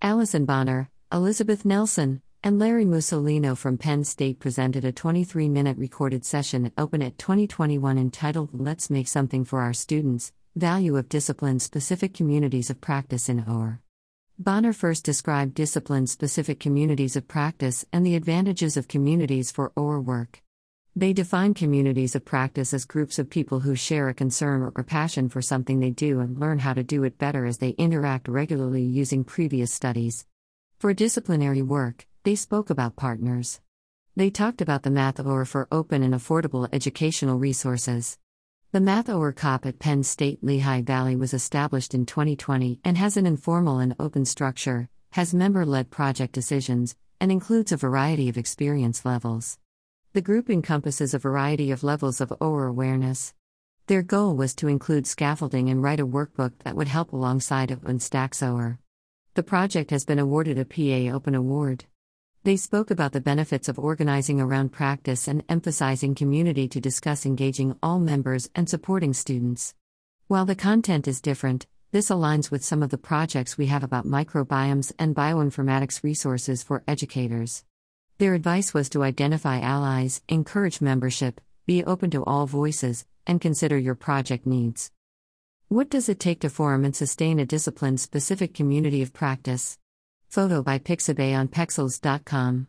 Allison Bonner, Elizabeth Nelson, and Larry Mussolino from Penn State presented a 23 minute recorded session Open at OpenEd 2021 entitled Let's Make Something for Our Students Value of Discipline Specific Communities of Practice in OER. Bonner first described discipline specific communities of practice and the advantages of communities for OER work. They define communities of practice as groups of people who share a concern or a passion for something they do and learn how to do it better as they interact regularly using previous studies. For disciplinary work, they spoke about partners. They talked about the Math OER for open and affordable educational resources. The Math OER COP at Penn State Lehigh Valley was established in 2020 and has an informal and open structure, has member led project decisions, and includes a variety of experience levels. The group encompasses a variety of levels of OER awareness. Their goal was to include scaffolding and write a workbook that would help alongside OpenStax OER. The project has been awarded a PA Open Award. They spoke about the benefits of organizing around practice and emphasizing community to discuss engaging all members and supporting students. While the content is different, this aligns with some of the projects we have about microbiomes and bioinformatics resources for educators. Their advice was to identify allies, encourage membership, be open to all voices, and consider your project needs. What does it take to form and sustain a discipline specific community of practice? Photo by Pixabay on Pexels.com.